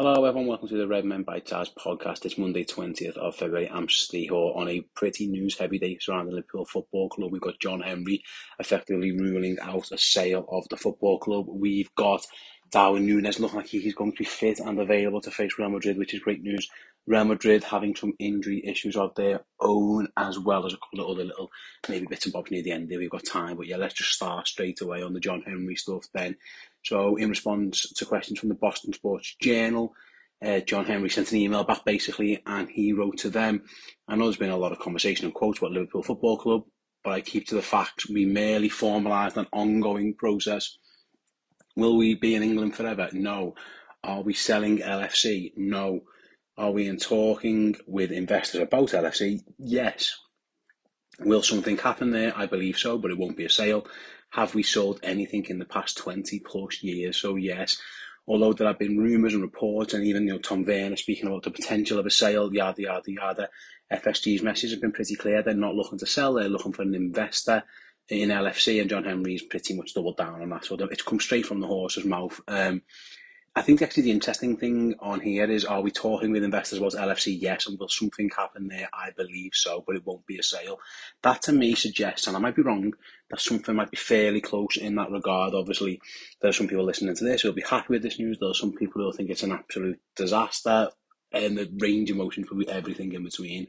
Hello everyone, welcome to the Redmen Bitesize podcast. It's Monday 20th of February. I'm Steve on a pretty news heavy day surrounding the Liverpool Football Club. We've got John Henry effectively ruling out a sale of the football club. We've got Darwin Núñez looking like he's going to be fit and available to face Real Madrid, which is great news. Real Madrid having some injury issues of their own, as well as a couple of other little maybe bits and bobs near the end there. We've got time, but yeah, let's just start straight away on the John Henry stuff then. So, in response to questions from the Boston Sports Journal, uh, John Henry sent an email back basically, and he wrote to them. I know there's been a lot of conversation and quotes about Liverpool Football Club, but I keep to the facts. We merely formalised an ongoing process. Will we be in England forever? No. Are we selling LFC? No. Are we in talking with investors about LFC? Yes. Will something happen there? I believe so, but it won't be a sale. Have we sold anything in the past 20 plus years? So, yes. Although there have been rumours and reports, and even you know Tom Werner speaking about the potential of a sale, yada yada yada. FSG's message has been pretty clear. They're not looking to sell; they're looking for an investor in LFC, and John Henry's pretty much doubled down on that. So it's come straight from the horse's mouth. Um, I think actually the interesting thing on here is are we talking with investors about LFC? Yes, and will something happen there? I believe so, but it won't be a sale. That to me suggests, and I might be wrong, that something might be fairly close in that regard. Obviously, there are some people listening to this who'll be happy with this news. There are some people who'll think it's an absolute disaster, and the range of emotions will be everything in between.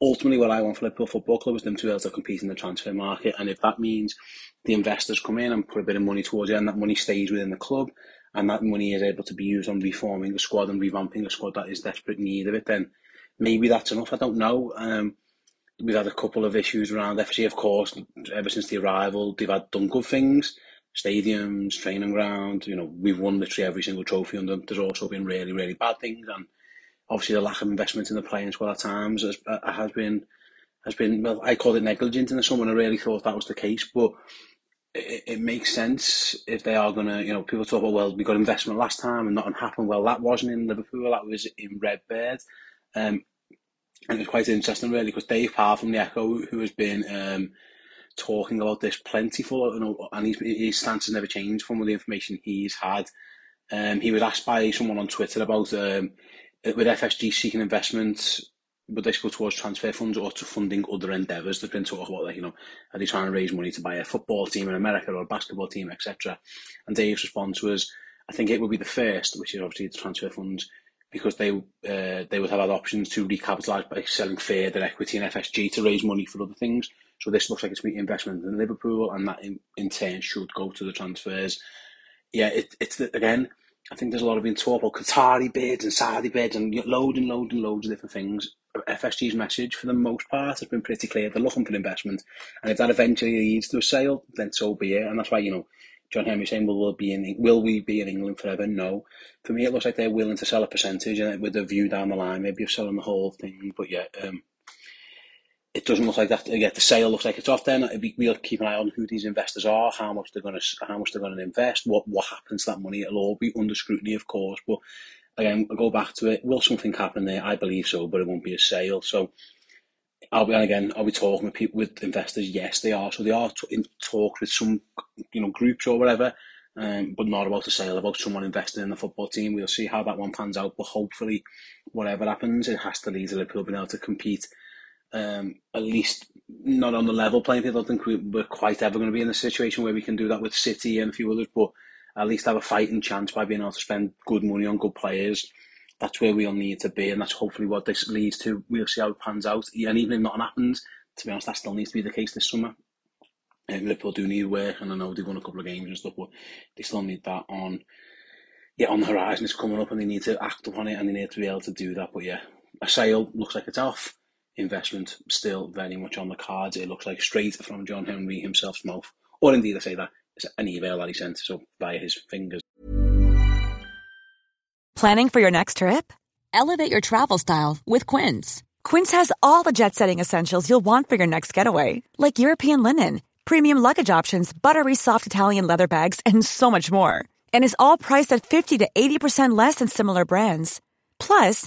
Ultimately, what I want for Liverpool Football Club is them to be able to compete in the transfer market, and if that means the investors come in and put a bit of money towards it, and that money stays within the club, and that money is able to be used on reforming the squad and revamping a squad that is desperate in need of it, then maybe that's enough. I don't know. Um, we've had a couple of issues around FC, of course, ever since the arrival. They've had done good things, stadiums, training ground. You know, we've won literally every single trophy under them. There's also been really, really bad things, and obviously the lack of investment in the playing squad at times has, uh, has been has been. Well, I called it negligent in the summer, and I really thought that was the case, but it, it makes sense if they are going to, you know, people talk about, well, we got investment last time and nothing happened. Well, that wasn't in Liverpool, that was in Redbird. Um, and it was quite interesting, really, because Dave Parr from the Echo, who has been um, talking about this plentiful, you know, and his, his stance has never changed from the information he's had. Um, he was asked by someone on Twitter about um, with FSG seeking investment would they go towards transfer funds or to funding other endeavours? There's been talk about, like, you know, are they trying to raise money to buy a football team in America or a basketball team, etc. And Dave's response was, I think it would be the first, which is obviously the transfer funds, because they uh, they would have had options to recapitalise by selling fair further equity in FSG to raise money for other things. So this looks like it's investment in Liverpool, and that in, in turn should go to the transfers. Yeah, it, it's again. I think there's a lot of being talk about Qatari bids and Saudi bids and load and load and loads of different things. FSG's message, for the most part, has been pretty clear. They're looking for investment, and if that eventually leads to a sale, then so be it. And that's why you know John Henry saying, "Will we be in? Will we be in England forever?" No. For me, it looks like they're willing to sell a percentage, and with a view down the line, maybe of selling the whole thing. But yeah, um, it doesn't look like that. Yeah, the sale looks like it's off. Then we'll keep an eye on who these investors are, how much they're going to, how much they're going to invest, what what happens to that money. It'll all be under scrutiny, of course, but again, I'll go back to it. Will something happen there? I believe so, but it won't be a sale. So I'll be, and again, I'll be talking with people, with investors. Yes, they are. So they are in talks with some, you know, groups or whatever, um, but not about a sale, about someone investing in the football team. We'll see how that one pans out. But hopefully, whatever happens, it has to lead to Liverpool being able to compete. Um, at least not on the level playing field. I don't think we, we're quite ever going to be in a situation where we can do that with City and a few others. But at least have a fighting chance by being able to spend good money on good players. That's where we'll need to be, and that's hopefully what this leads to. We'll see how it pans out. And even if nothing happens, to be honest, that still needs to be the case this summer. And Liverpool do need work, and I know they've won a couple of games and stuff, but they still need that on. Yeah, on the horizon, it's coming up, and they need to act upon it, and they need to be able to do that. But yeah, a sale looks like it's off. Investment still very much on the cards. It looks like straight from John Henry himself's mouth, or indeed, I say that it's an email that he sent so via his fingers. Planning for your next trip? Elevate your travel style with Quince. Quince has all the jet-setting essentials you'll want for your next getaway, like European linen, premium luggage options, buttery soft Italian leather bags, and so much more. And is all priced at fifty to eighty percent less than similar brands. Plus.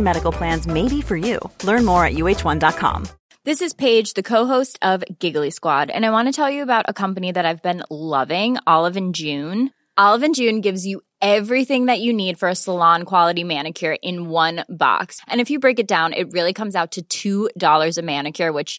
Medical Plans may be for you. Learn more at uh1.com. This is Paige, the co-host of Giggly Squad, and I want to tell you about a company that I've been loving, Olive and June. Olive and June gives you everything that you need for a salon quality manicure in one box. And if you break it down, it really comes out to $2 a manicure, which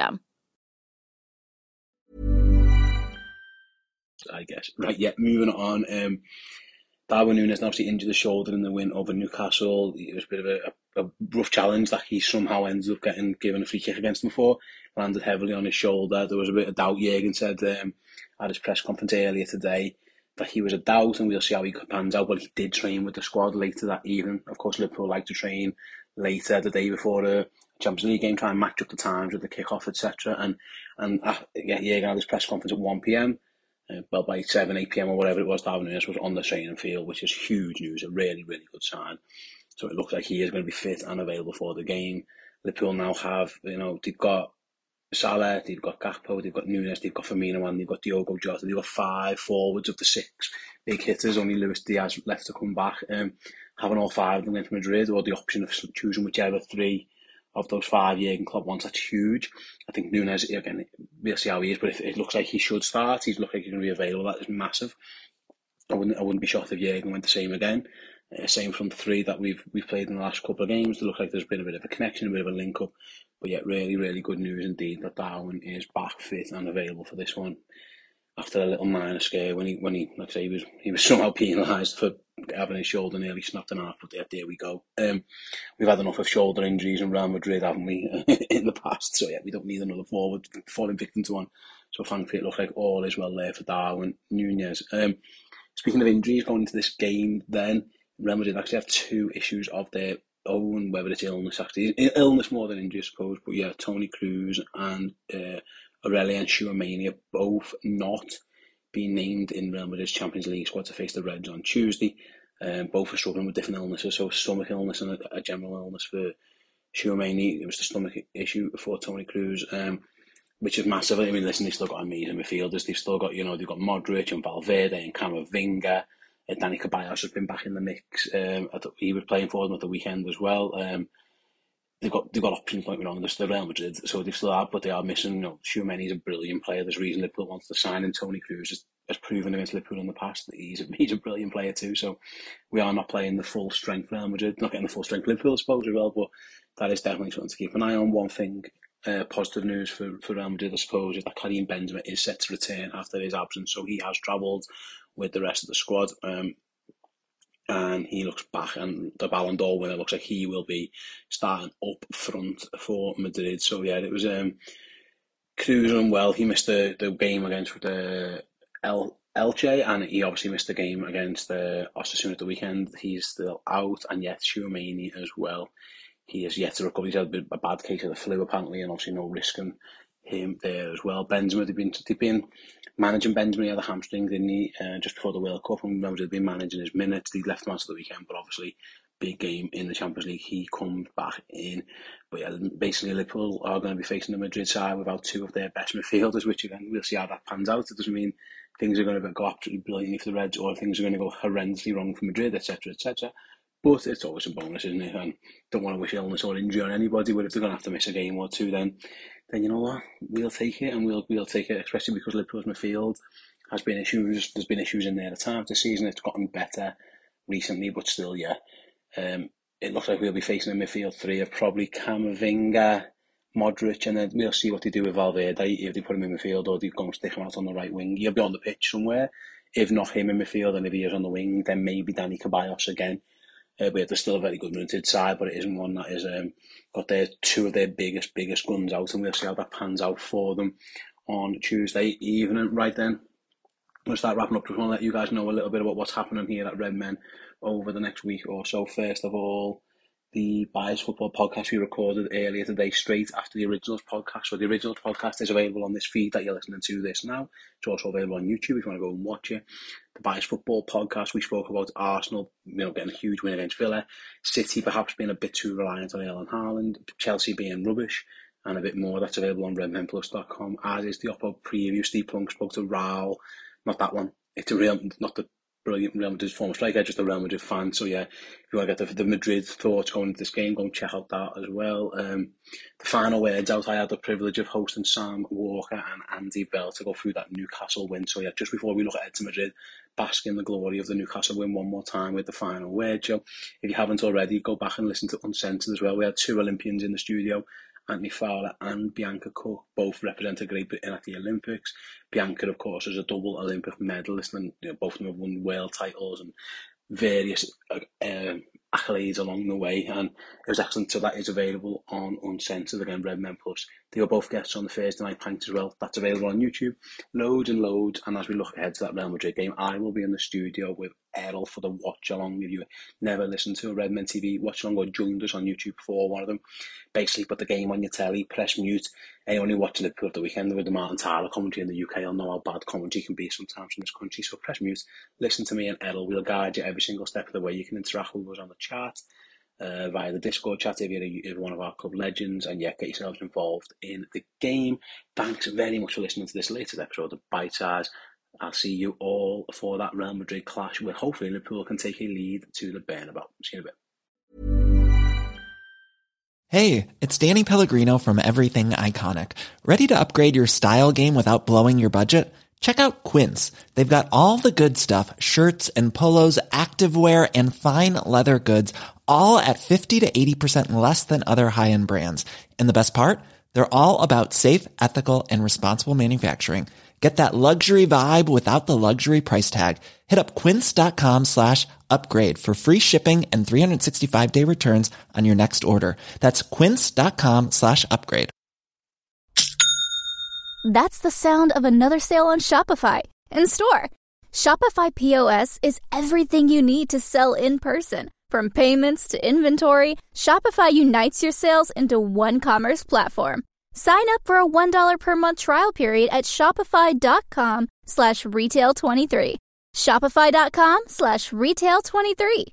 I guess. Right, yeah, moving on. Um, Darwin Núñez obviously injured the shoulder in the win over Newcastle. It was a bit of a, a, rough challenge that he somehow ends up getting given a free kick against him for. Landed heavily on his shoulder. There was a bit of doubt. Jurgen said um, at his press conference earlier today that he was a doubt and we'll see how he pans out. But he did train with the squad later that evening. Of course, Liverpool like to train later the day before a Champions League game, try and match up the times with the kick-off, etc. And and uh, yeah, Jurgen had his press conference at 1pm. Uh, well, by 7, 8 pm or whatever it was, Darwin was on the training field, which is huge news, a really, really good sign. So it looks like he is going to be fit and available for the game. Liverpool now have, you know, they've got Salah, they've got Gakpo, they've got Núñez, they've got Firmino, and they've got Diogo Jota. They've got five forwards of the six big hitters. Only Luis Diaz left to come back. Um, having all five of them into Madrid, or the option of choosing whichever three of those five Jurgen Klopp ones, that's huge. I think Núñez, again, we'll see how he is, but if it looks like he should start, he's looking like he's going to be available, that is massive. I wouldn't, I wouldn't be shocked if Jurgen went the same again. Uh, same from the three that we've we've played in the last couple of games. It looks like there's been a bit of a connection, a bit of a link up. But yet, really, really good news indeed that Darwin is back fit and available for this one after a little minor scare when he when he like I say he was he was somehow penalised for having his shoulder nearly snapped in half. But there we go. Um, we've had enough of shoulder injuries in Real Madrid, haven't we, in the past? So yeah, we don't need another forward falling victim to one. So thankfully, it looks like all is well there for Darwin Núñez. Um, speaking of injuries, going into this game, then Real Madrid actually have two issues of their own, whether it's illness actually, illness more than injury, I suppose. But yeah, Toni Kroos and uh, Aurelien and are both not being named in Real Madrid's Champions League squad to face the Reds on Tuesday. Um, both are struggling with different illnesses, so stomach illness and a, a general illness for Tchouameni. It was the stomach issue for Toni Kroos, um, which is massive. I mean, listen, they've still got amazing midfielders. They've still got, you know, they've got Modric and Valverde and Camavinga. Uh, Dani Ceballos has been back in the mix. Um, he was playing for them at the weekend as well. Um, they've got they've got options like wrong. They're still Real Madrid, so they still have, but they are missing. You know, Tchouameni's a brilliant player. There's reason Liverpool wants to sign, and Toni Kroos has, has proven against Liverpool in the past that he's a, he's a brilliant player too. So we are not playing the full strength Real Madrid, not getting the full strength Liverpool, I suppose as well. But that is definitely something to keep an eye on. One thing. Uh, positive news for, for Real Madrid, I suppose, is that Karim Benzema is set to return after his absence. So he has travelled with the rest of the squad. Um, and he looks back, and the Ballon d'Or winner looks like he will be starting up front for Madrid. So yeah, it was um, cruising well. He missed the, the game against the El Elche, and he obviously missed the game against the uh, Osasuna at the weekend. He's still out, and yet Tchouameni as well. He is yet to recover. He's had a, bit, a bad case of the flu apparently, and obviously no risking him there as well. Benzema, they've been, they've been managing Benzema, he had a hamstring, didn't he, uh, just before the World Cup, and remember they've been managing his minutes. They left him out of the weekend, but obviously big game in the Champions League, he comes back in. But yeah, basically Liverpool are going to be facing the Madrid side without two of their best midfielders, which again, we'll see how that pans out. It doesn't mean things are going to go absolutely brilliantly for the Reds or things are going to go horrendously wrong for Madrid, etc., etc. But it's always a bonus, isn't it? And don't want to wish illness or injury on anybody. But if they're going to have to miss a game or two, then then you know what, we'll take it and we'll we'll take it, especially because Liverpool's midfield has been issues. There's been issues in there at times this season. It's gotten better recently, but still, yeah. Um, it looks like we'll be facing a midfield three of probably Camavinga, Modric, and then we'll see what they do with Valverde if they put him in midfield or they go and stick him out on the right wing. He'll be on the pitch somewhere. If not him in midfield, and if he is on the wing, then maybe Dani Ceballos again. Uh, they're still a very good Madrid side, but it isn't one that is um, got their two of their biggest, biggest guns out, and we'll see how that pans out for them on Tuesday evening. Right then, we'll start wrapping up. Just want to let you guys know a little bit about what's happening here at Red Men over the next week or so. First of all, the Bias Football podcast we recorded earlier today, straight after the Originals podcast. So the Originals podcast is available on this feed that you're listening to this now. It's also available on YouTube if you want to go and watch it. The Bias Football podcast, we spoke about Arsenal, you know, getting a huge win against Villa, City perhaps being a bit too reliant on Erling Haaland, Chelsea being rubbish, and a bit more. That's available on redmenplus.com, as is the Oppo preview. Steve Plunk spoke to Raul, not that one. It's a real, not the brilliant Real Madrid former striker, just a Real Madrid fan. So yeah, if you want to get the, the Madrid thoughts going into this game, go and check out that as well. Um, the final words out, I had the privilege of hosting Sam Walker and Andy Bell to go through that Newcastle win. So yeah, just before we look ahead to Madrid, bask in the glory of the Newcastle win one more time with the final word. So if you haven't already, go back and listen to Uncensored as well. We had two Olympians in the studio. Anthony Fowler and Bianca Cook both represented Great Britain at the Olympics. Bianca, of course, is a double Olympic medalist, and you know, both of them have won world titles and various uh, um, accolades along the way. And it was excellent. So that is available on Uncensored again, Redmen Plus. They were both guests on the Thursday night pint as well. That's available on YouTube. Loads and loads. And as we look ahead to that Real Madrid game, I will be in the studio with Errol for the watch along. If you never listened to a Redmen TV watch along or joined us on YouTube for one of them, basically put the game on your telly, press mute. Anyone who watched Liverpool the weekend with the Martin Tyler commentary in the UK will know how bad commentary can be sometimes in this country. So press mute, listen to me and Errol. We'll guide you every single step of the way. You can interact with us on the chat. Uh, via the Discord chat if you're, a, if one of our club legends and yeah, get yourselves involved in the game. Thanks very much for listening to this latest episode of Bitesize. I'll see you all for that Real Madrid clash where hopefully Liverpool can take a lead to the Bernabeu. See you in a bit. Hey, it's Danny Pellegrino from Everything Iconic. Ready to upgrade your style game without blowing your budget? Check out Quince. They've got all the good stuff, shirts and polos, activewear and fine leather goods, all at 50 to 80% less than other high-end brands. And the best part? They're all about safe, ethical and responsible manufacturing. Get that luxury vibe without the luxury price tag. Hit up quince.com slash upgrade for free shipping and 365 day returns on your next order. That's quince.com slash upgrade. That's the sound of another sale on Shopify in store. Shopify POS is everything you need to sell in person. From payments to inventory, Shopify unites your sales into one commerce platform. Sign up for a $1 per month trial period at shopify.com slash retail 23. Shopify.com slash retail 23.